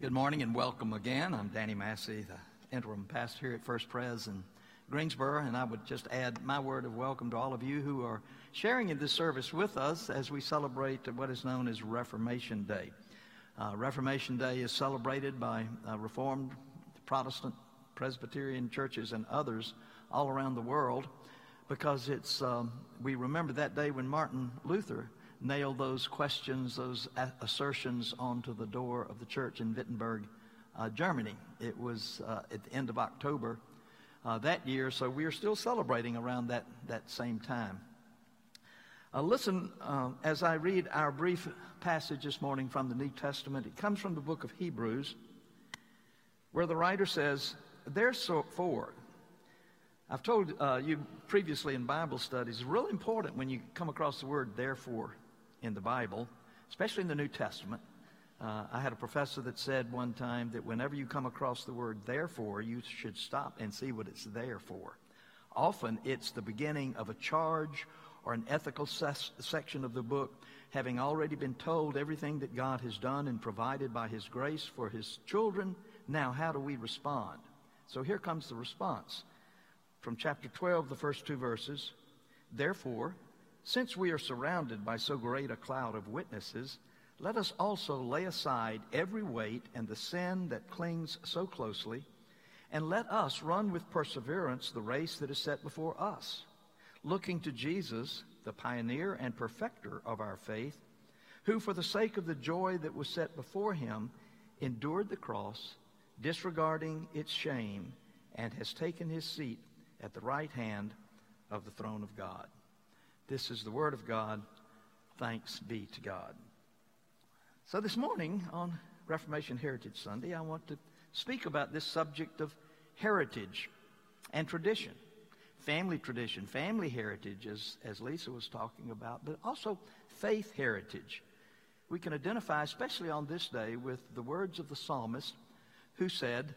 Good morning and welcome again. I'm Danny Massey, the interim pastor here at First Pres in Greensboro, and I would just add my word of welcome to all of you who are sharing in this service with us as we celebrate what is known as Reformation Day. Uh, Reformation Day is celebrated by uh, Reformed, Protestant, Presbyterian churches and others all around the world because it's um, we remember that day when Martin Luther nailed those questions, those assertions onto the door of the church in Wittenberg, uh, Germany. It was uh, at the end of October uh, that year, so we are still celebrating around that, that same time. Uh, listen uh, as I read our brief passage this morning from the New Testament. It comes from the book of Hebrews, where the writer says, Therefore, I've told uh, you previously in Bible studies, it's really important when you come across the word therefore in the Bible, especially in the New Testament. Uh, I had a professor that said one time that whenever you come across the word therefore, you should stop and see what it's there for. Often it's the beginning of a charge or an ethical ses- section of the book, having already been told everything that God has done and provided by His grace for His children. Now, how do we respond? So here comes the response. From chapter 12, the first two verses. Therefore, since we are surrounded by so great a cloud of witnesses, let us also lay aside every weight and the sin that clings so closely, and let us run with perseverance the race that is set before us, looking to Jesus, the pioneer and perfecter of our faith, who, for the sake of the joy that was set before him, endured the cross, disregarding its shame, and has taken his seat at the right hand of the throne of God. This is the Word of God. Thanks be to God. So, this morning on Reformation Heritage Sunday, I want to speak about this subject of heritage and tradition. Family tradition, family heritage, as, as Lisa was talking about, but also faith heritage. We can identify, especially on this day, with the words of the psalmist who said,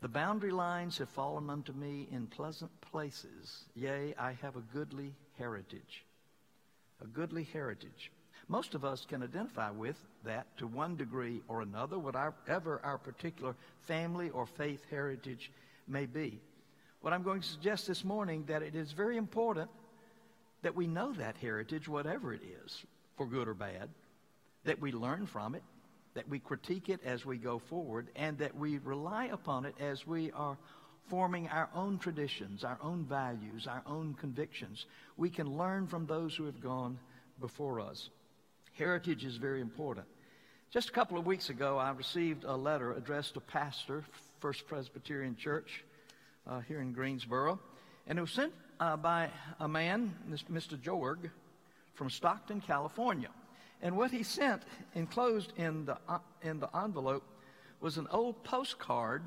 The boundary lines have fallen unto me in pleasant places. Yea, I have a goodly heritage a goodly heritage. Most of us can identify with that to one degree or another, whatever our particular family or faith heritage may be. What I'm going to suggest this morning that it is very important that we know that heritage, whatever it is, for good or bad, that we learn from it, that we critique it as we go forward, and that we rely upon it as we are forming our own traditions, our own values, our own convictions. We can learn from those who have gone before us. Heritage is very important. Just a couple of weeks ago, I received a letter addressed to pastor, First Presbyterian Church uh, here in Greensboro, and it was sent uh, by a man, Mr. Jorg, from Stockton, California. And what he sent enclosed in the, uh, in the envelope was an old postcard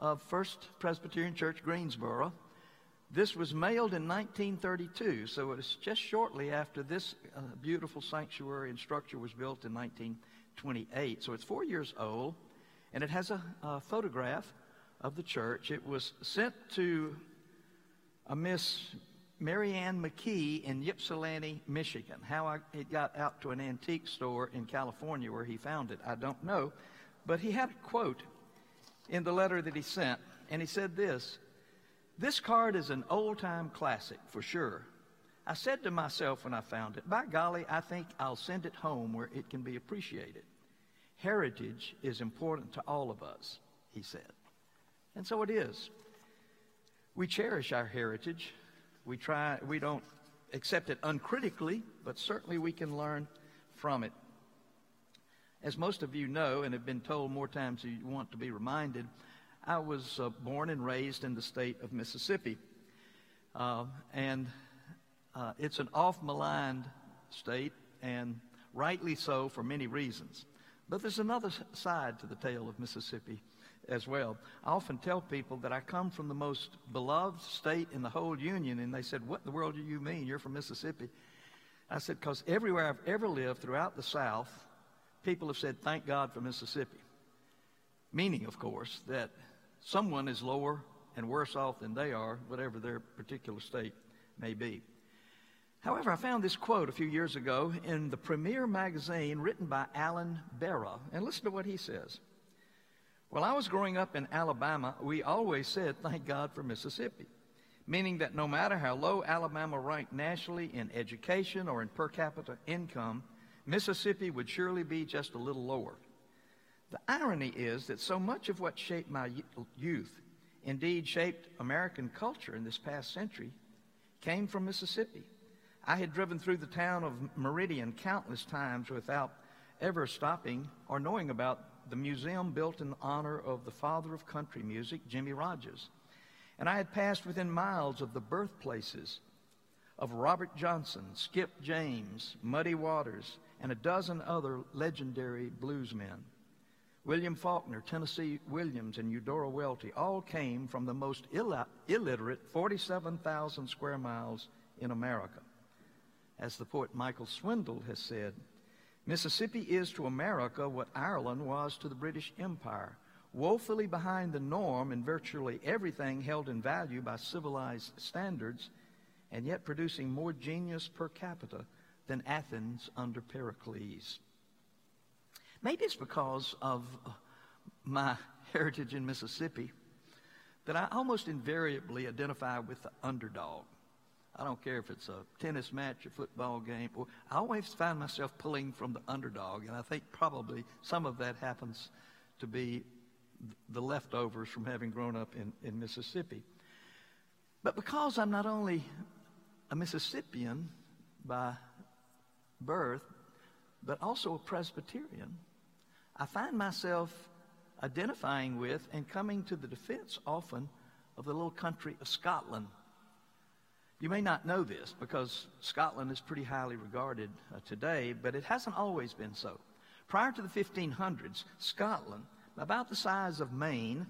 of First Presbyterian Church, Greensboro. This was mailed in 1932, so it was just shortly after this uh, beautiful sanctuary and structure was built in 1928. So it's four years old, and it has a, a photograph of the church. It was sent to a Miss Marianne McKee in Ypsilanti, Michigan. How I, it got out to an antique store in California where he found it, I don't know. But he had a quote in the letter that he sent, and he said this This card is an old time classic for sure. I said to myself when I found it, by golly, I think I'll send it home where it can be appreciated. Heritage is important to all of us, he said. And so it is. We cherish our heritage. We try, we don't accept it uncritically, but certainly we can learn from it. As most of you know and have been told more times than you want to be reminded, I was uh, born and raised in the state of Mississippi. Uh, and uh, it's an off maligned state, and rightly so for many reasons. But there's another side to the tale of Mississippi as well. I often tell people that I come from the most beloved state in the whole Union, and they said, What in the world do you mean? You're from Mississippi. I said, Because everywhere I've ever lived throughout the South, people have said, thank God for Mississippi. Meaning, of course, that someone is lower and worse off than they are, whatever their particular state may be. However, I found this quote a few years ago in the Premier magazine written by Alan Berra, and listen to what he says. While I was growing up in Alabama, we always said, thank God for Mississippi, meaning that no matter how low Alabama ranked nationally in education or in per capita income, Mississippi would surely be just a little lower. The irony is that so much of what shaped my youth, indeed shaped American culture in this past century, came from Mississippi. I had driven through the town of Meridian countless times without ever stopping or knowing about the museum built in honor of the father of country music, Jimmie Rodgers. And I had passed within miles of the birthplaces of Robert Johnson, Skip James, Muddy Waters, and a dozen other legendary bluesmen. William Faulkner, Tennessee Williams, and Eudora Welty all came from the most Ill- illiterate 47,000 square miles in America. As the poet Michael Swindoll has said, Mississippi is to America what Ireland was to the British Empire, woefully behind the norm in virtually everything held in value by civilized standards, and yet producing more genius per capita than Athens under Pericles. Maybe it's because of uh, my heritage in Mississippi that I almost invariably identify with the underdog. I don't care if it's a tennis match, a football game. I always find myself pulling from the underdog, and I think probably some of that happens to be the leftovers from having grown up in, in Mississippi. But because I'm not only a Mississippian by birth, but also a Presbyterian, I find myself identifying with and coming to the defense often of the little country of Scotland you may not know this because Scotland is pretty highly regarded uh, today, but it hasn't always been so. Prior to the 1500s, Scotland, about the size of Maine,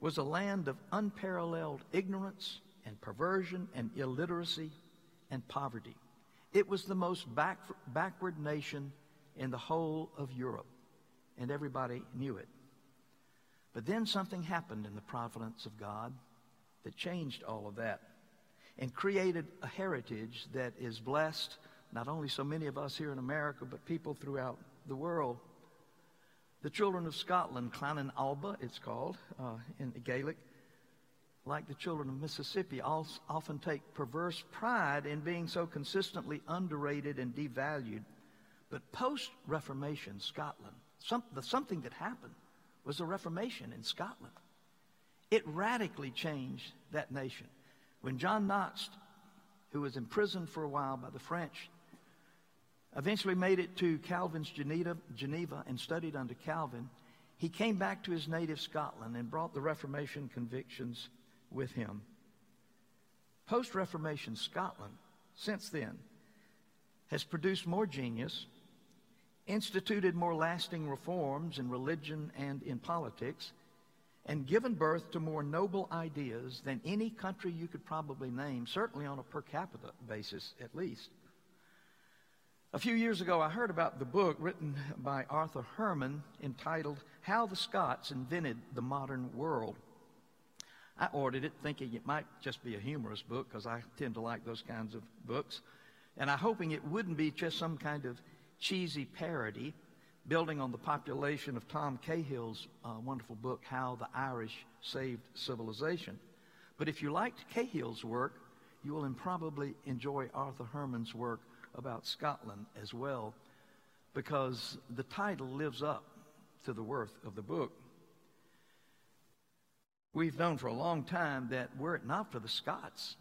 was a land of unparalleled ignorance and perversion and illiteracy and poverty. It was the most back, backward nation in the whole of Europe, and everybody knew it. But then something happened in the providence of God that changed all of that and created a heritage that is blessed, not only so many of us here in America, but people throughout the world. The children of Scotland, Clann Alba, it's called uh, in Gaelic, like the children of Mississippi, often take perverse pride in being so consistently underrated and devalued. But post Reformation Scotland, some, the, something that happened was a Reformation in Scotland. It radically changed that nation. When John Knox, who was imprisoned for a while by the French, eventually made it to Calvin's Geneva, Geneva and studied under Calvin, he came back to his native Scotland and brought the Reformation convictions with him. Post Reformation Scotland, since then, has produced more genius, instituted more lasting reforms in religion and in politics, and given birth to more noble ideas than any country you could probably name, certainly on a per capita basis at least. A few years ago, I heard about the book written by Arthur Herman entitled How the Scots Invented the Modern World. I ordered it thinking it might just be a humorous book because I tend to like those kinds of books. And I hoping it wouldn't be just some kind of cheesy parody building on the population of Tom Cahill's uh, wonderful book, How the Irish Saved Civilization. But if you liked Cahill's work, you will probably enjoy Arthur Herman's work about Scotland as well, because the title lives up to the worth of the book. We've known for a long time that were it not for the Scots,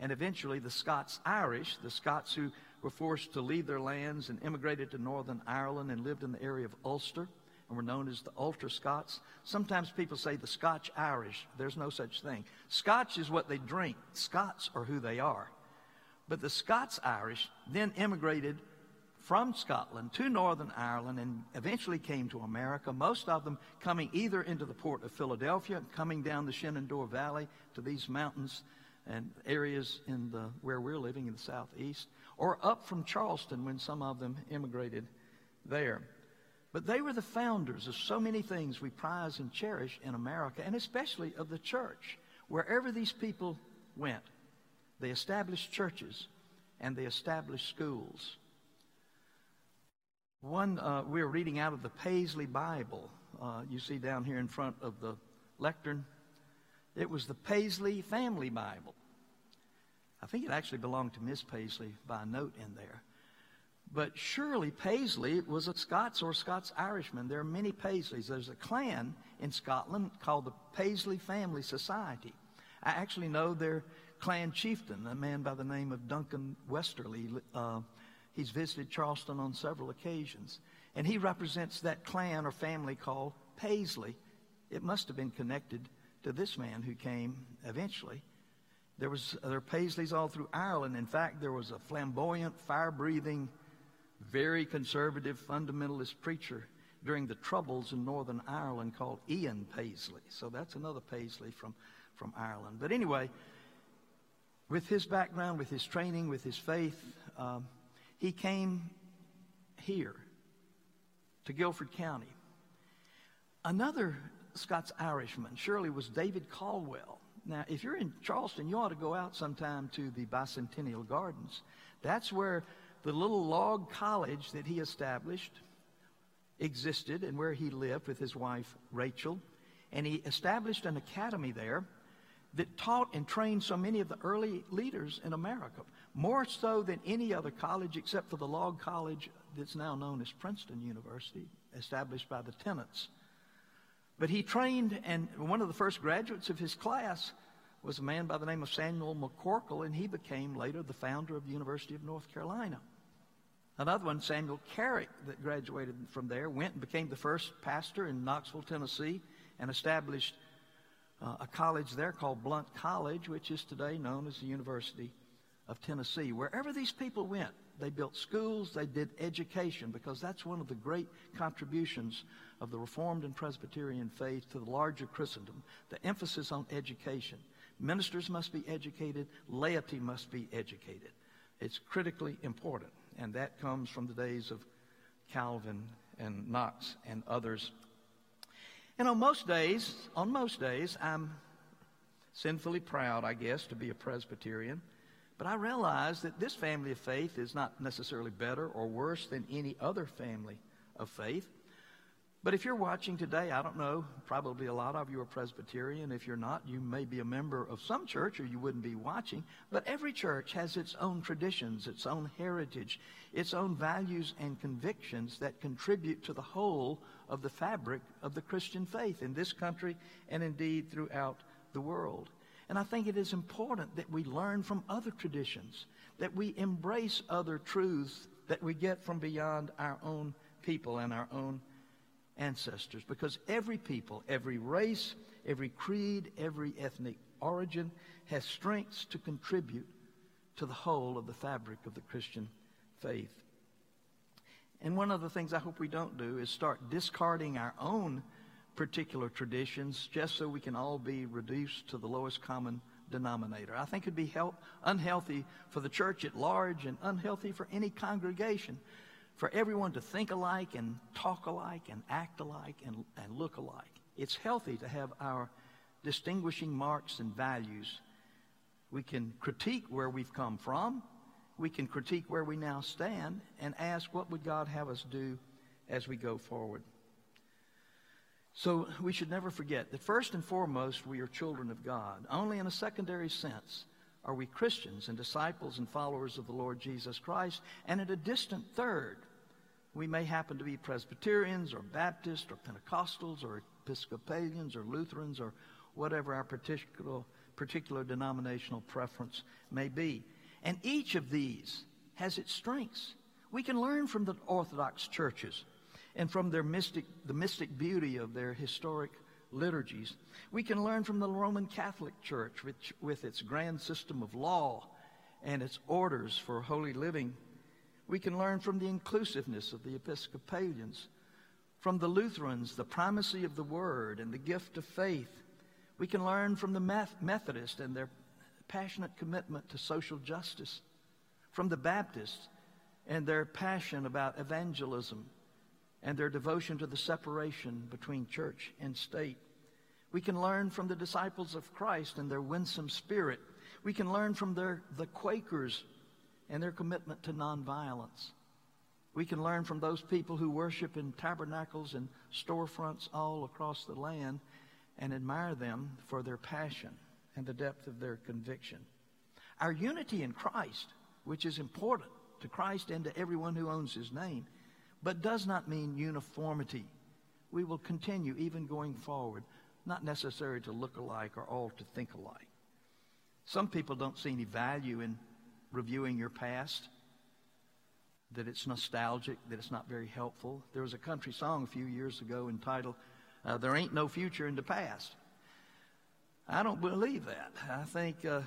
and eventually the Scots Irish, the Scots who were forced to leave their lands and immigrated to Northern Ireland and lived in the area of Ulster and were known as the Ulster Scots. Sometimes people say the Scotch Irish. There's no such thing. Scotch is what they drink, Scots are who they are. But the Scots Irish then immigrated from Scotland to Northern Ireland and eventually came to America, most of them coming either into the port of Philadelphia, coming down the Shenandoah Valley to these mountains and areas in the, where we're living in the southeast, or up from Charleston when some of them immigrated there. But they were the founders of so many things we prize and cherish in America, and especially of the church. Wherever these people went, they established churches and they established schools. One, uh, we're reading out of the Paisley Bible uh, you see down here in front of the lectern. It was the Paisley Family Bible. I think it actually belonged to Miss Paisley by a note in there. But surely Paisley was a Scots or Scots Irishman. There are many Paisleys. There's a clan in Scotland called the Paisley Family Society. I actually know their clan chieftain, a man by the name of Duncan Westerly. Uh, he's visited Charleston on several occasions. And he represents that clan or family called Paisley. It must have been connected to this man who came eventually. There was there are Paisleys all through Ireland. In fact, there was a flamboyant, fire-breathing, very conservative fundamentalist preacher during the Troubles in Northern Ireland called Ian Paisley. So that's another Paisley from, from Ireland. But anyway, with his background, with his training, with his faith, um, he came here to Guilford County. Another Scots Irishman, surely, was David Caldwell. Now, if you're in Charleston, you ought to go out sometime to the Bicentennial Gardens. That's where the little log college that he established existed and where he lived with his wife Rachel. And he established an academy there that taught and trained so many of the early leaders in America, more so than any other college except for the log college that's now known as Princeton University, established by the Tennents. But he trained, and one of the first graduates of his class was a man by the name of Samuel McCorkle, and he became later the founder of the University of North Carolina. Another one, Samuel Carrick, that graduated from there, went and became the first pastor in Knoxville, Tennessee, and established uh, a college there called Blount College, which is today known as the University of Tennessee. Wherever these people went, they built schools, they did education, because that's one of the great contributions of the Reformed and Presbyterian faith to the larger Christendom the emphasis on education. Ministers must be educated, laity must be educated. It's critically important, and that comes from the days of Calvin and Knox and others. And on most days, on most days, I'm sinfully proud, I guess, to be a Presbyterian. But I realize that this family of faith is not necessarily better or worse than any other family of faith. But if you're watching today, I don't know, probably a lot of you are Presbyterian. If you're not, you may be a member of some church or you wouldn't be watching. But every church has its own traditions, its own heritage, its own values and convictions that contribute to the whole of the fabric of the Christian faith in this country and indeed throughout the world. And I think it is important that we learn from other traditions, that we embrace other truths that we get from beyond our own people and our own ancestors. Because every people, every race, every creed, every ethnic origin has strengths to contribute to the whole of the fabric of the Christian faith. And one of the things I hope we don't do is start discarding our own particular traditions just so we can all be reduced to the lowest common denominator. I think it'd be help, unhealthy for the church at large and unhealthy for any congregation for everyone to think alike and talk alike and act alike and, and look alike. It's healthy to have our distinguishing marks and values. We can critique where we've come from. We can critique where we now stand and ask what would God have us do as we go forward. So we should never forget that first and foremost, we are children of God. Only in a secondary sense are we Christians and disciples and followers of the Lord Jesus Christ. And at a distant third, we may happen to be Presbyterians or Baptists or Pentecostals or Episcopalians or Lutherans or whatever our particular, particular denominational preference may be. And each of these has its strengths. We can learn from the Orthodox churches and from their mystic, the mystic beauty of their historic liturgies. We can learn from the Roman Catholic Church, which, with its grand system of law and its orders for holy living. We can learn from the inclusiveness of the Episcopalians, from the Lutherans, the primacy of the Word and the gift of faith. We can learn from the Methodists and their passionate commitment to social justice, from the Baptists and their passion about evangelism and their devotion to the separation between church and state. We can learn from the disciples of Christ and their winsome spirit. We can learn from their, the Quakers and their commitment to nonviolence. We can learn from those people who worship in tabernacles and storefronts all across the land and admire them for their passion and the depth of their conviction. Our unity in Christ, which is important to Christ and to everyone who owns his name, but does not mean uniformity. We will continue even going forward, not necessary to look alike or all to think alike. Some people don't see any value in reviewing your past, that it's nostalgic, that it's not very helpful. There was a country song a few years ago entitled, uh, There Ain't No Future in the Past. I don't believe that. I think uh,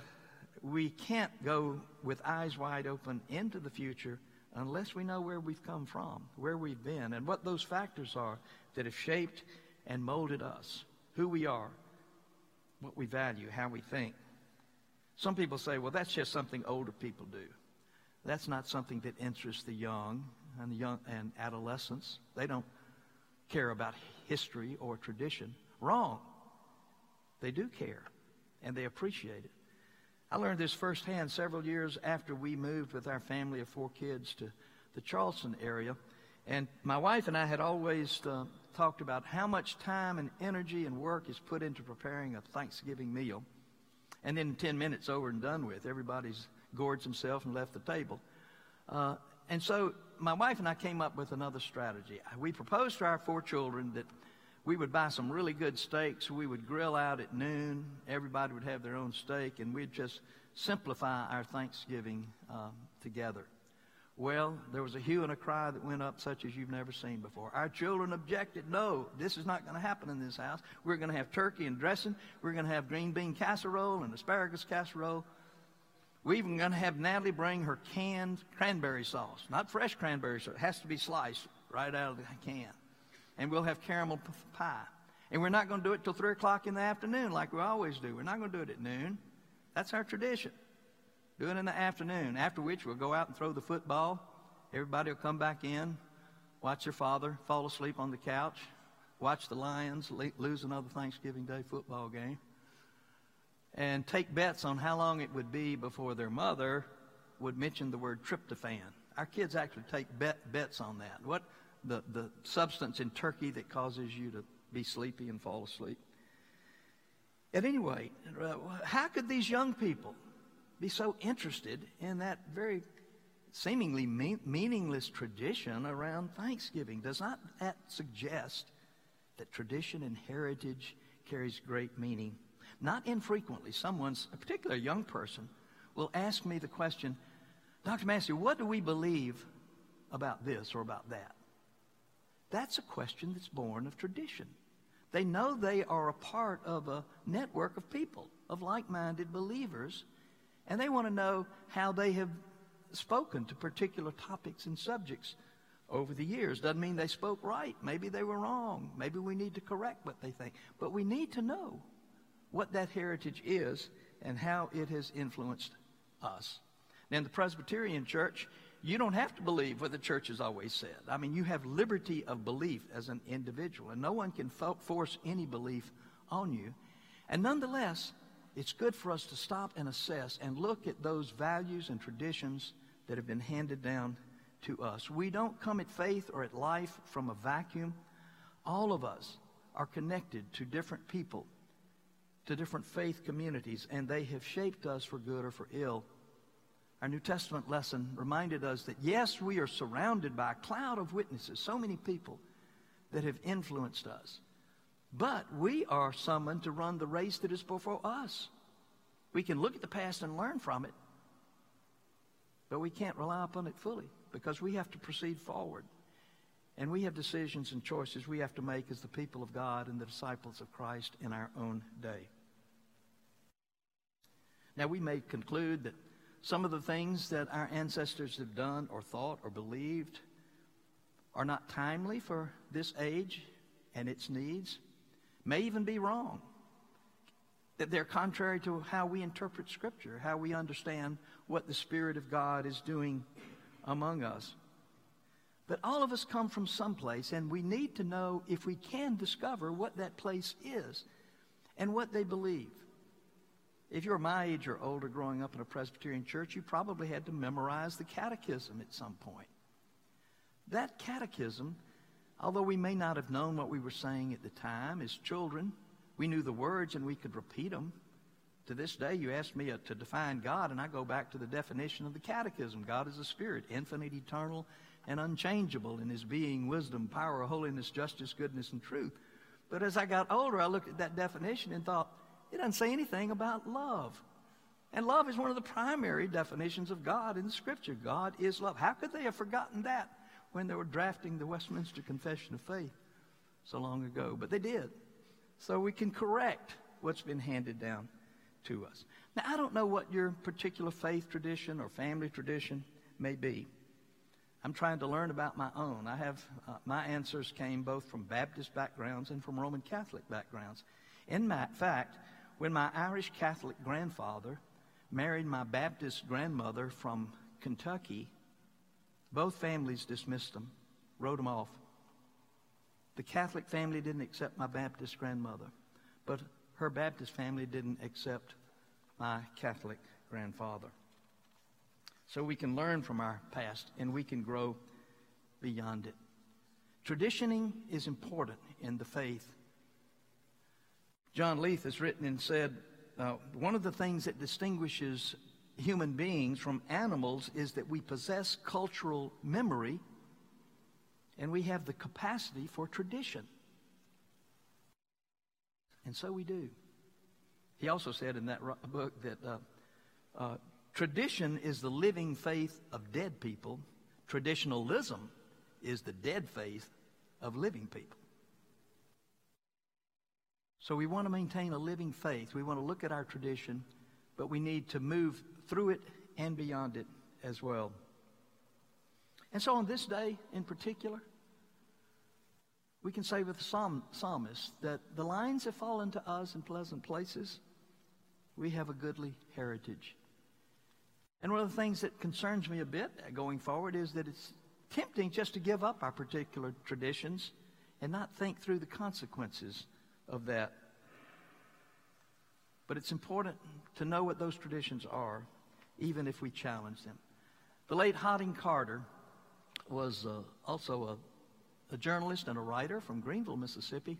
we can't go with eyes wide open into the future unless we know where we've come from, where we've been, and what those factors are that have shaped and molded us, who we are, what we value, how we think. Some people say, well, that's just something older people do. That's not something that interests the young and the young and adolescents. They don't care about history or tradition. Wrong. They do care and they appreciate it. I learned this firsthand several years after we moved with our family of four kids to the Charleston area. And my wife and I had always uh, talked about how much time and energy and work is put into preparing a Thanksgiving meal. And then 10 minutes over and done with. Everybody's gorged himself and left the table. Uh, and so my wife and I came up with another strategy. We proposed to our four children that we would buy some really good steaks. We would grill out at noon. Everybody would have their own steak, and we'd just simplify our Thanksgiving um, together. Well, there was a hue and a cry that went up such as you've never seen before. Our children objected. No, this is not going to happen in this house. We're going to have turkey and dressing. We're going to have green bean casserole and asparagus casserole. We're even going to have Natalie bring her canned cranberry sauce. Not fresh cranberry sauce. It has to be sliced right out of the can and we'll have caramel pie. And we're not going to do it till 3 o'clock in the afternoon like we always do. We're not going to do it at noon. That's our tradition. Do it in the afternoon, after which we'll go out and throw the football. Everybody will come back in, watch their father fall asleep on the couch, watch the Lions lose another Thanksgiving Day football game, and take bets on how long it would be before their mother would mention the word tryptophan. Our kids actually take bet, bets on that. What, the, the substance in turkey that causes you to be sleepy and fall asleep. At any rate, how could these young people be so interested in that very seemingly mean, meaningless tradition around Thanksgiving? Does not that suggest that tradition and heritage carries great meaning? Not infrequently, someone's, a particular young person, will ask me the question, Dr. Massey, what do we believe about this or about that? That's a question that's born of tradition. They know they are a part of a network of people, of like minded believers, and they want to know how they have spoken to particular topics and subjects over the years. Doesn't mean they spoke right. Maybe they were wrong. Maybe we need to correct what they think. But we need to know what that heritage is and how it has influenced us. Now, in the Presbyterian Church, you don't have to believe what the church has always said. I mean, you have liberty of belief as an individual, and no one can fo- force any belief on you. And nonetheless, it's good for us to stop and assess and look at those values and traditions that have been handed down to us. We don't come at faith or at life from a vacuum. All of us are connected to different people, to different faith communities, and they have shaped us for good or for ill our New Testament lesson reminded us that yes, we are surrounded by a cloud of witnesses, so many people that have influenced us. But we are summoned to run the race that is before us. We can look at the past and learn from it, but we can't rely upon it fully because we have to proceed forward. And we have decisions and choices we have to make as the people of God and the disciples of Christ in our own day. Now, we may conclude that some of the things that our ancestors have done or thought or believed are not timely for this age and its needs, may even be wrong. That they're contrary to how we interpret Scripture, how we understand what the Spirit of God is doing among us. But all of us come from someplace, and we need to know if we can discover what that place is and what they believe. If you're my age or older growing up in a Presbyterian church, you probably had to memorize the catechism at some point. That catechism, although we may not have known what we were saying at the time as children, we knew the words and we could repeat them. To this day, you ask me uh, to define God, and I go back to the definition of the catechism God is a spirit, infinite, eternal, and unchangeable in his being, wisdom, power, holiness, justice, goodness, and truth. But as I got older, I looked at that definition and thought, it doesn't say anything about love. And love is one of the primary definitions of God in Scripture. God is love. How could they have forgotten that when they were drafting the Westminster Confession of Faith so long ago? But they did. So we can correct what's been handed down to us. Now, I don't know what your particular faith tradition or family tradition may be. I'm trying to learn about my own. I have uh, my answers came both from Baptist backgrounds and from Roman Catholic backgrounds. In fact, when my Irish Catholic grandfather married my Baptist grandmother from Kentucky, both families dismissed them, wrote them off. The Catholic family didn't accept my Baptist grandmother, but her Baptist family didn't accept my Catholic grandfather. So we can learn from our past and we can grow beyond it. Traditioning is important in the faith. John Leith has written and said uh, one of the things that distinguishes human beings from animals is that we possess cultural memory and we have the capacity for tradition. And so we do. He also said in that book that uh, uh, tradition is the living faith of dead people, traditionalism is the dead faith of living people. So we want to maintain a living faith. We want to look at our tradition, but we need to move through it and beyond it as well. And so on this day in particular, we can say with the psalm, psalmist that the lines have fallen to us in pleasant places. We have a goodly heritage. And one of the things that concerns me a bit going forward is that it's tempting just to give up our particular traditions and not think through the consequences of that. But it's important to know what those traditions are, even if we challenge them. The late Hodding Carter was uh, also a, a journalist and a writer from Greenville, Mississippi,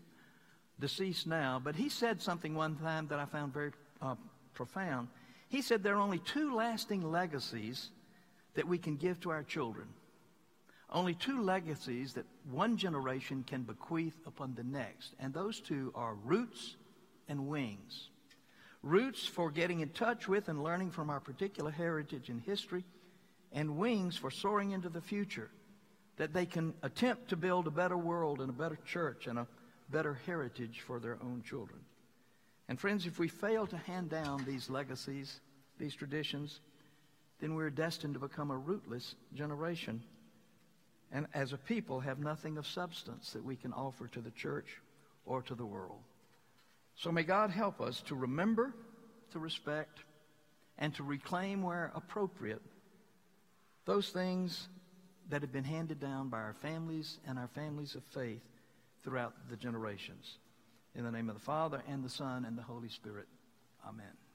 deceased now, but he said something one time that I found very uh, profound. He said there are only two lasting legacies that we can give to our children. Only two legacies that one generation can bequeath upon the next, and those two are roots and wings. Roots for getting in touch with and learning from our particular heritage and history, and wings for soaring into the future, that they can attempt to build a better world and a better church and a better heritage for their own children. And friends, if we fail to hand down these legacies, these traditions, then we're destined to become a rootless generation. And as a people, have nothing of substance that we can offer to the church or to the world. So may God help us to remember, to respect, and to reclaim where appropriate those things that have been handed down by our families and our families of faith throughout the generations. In the name of the Father, and the Son, and the Holy Spirit. Amen.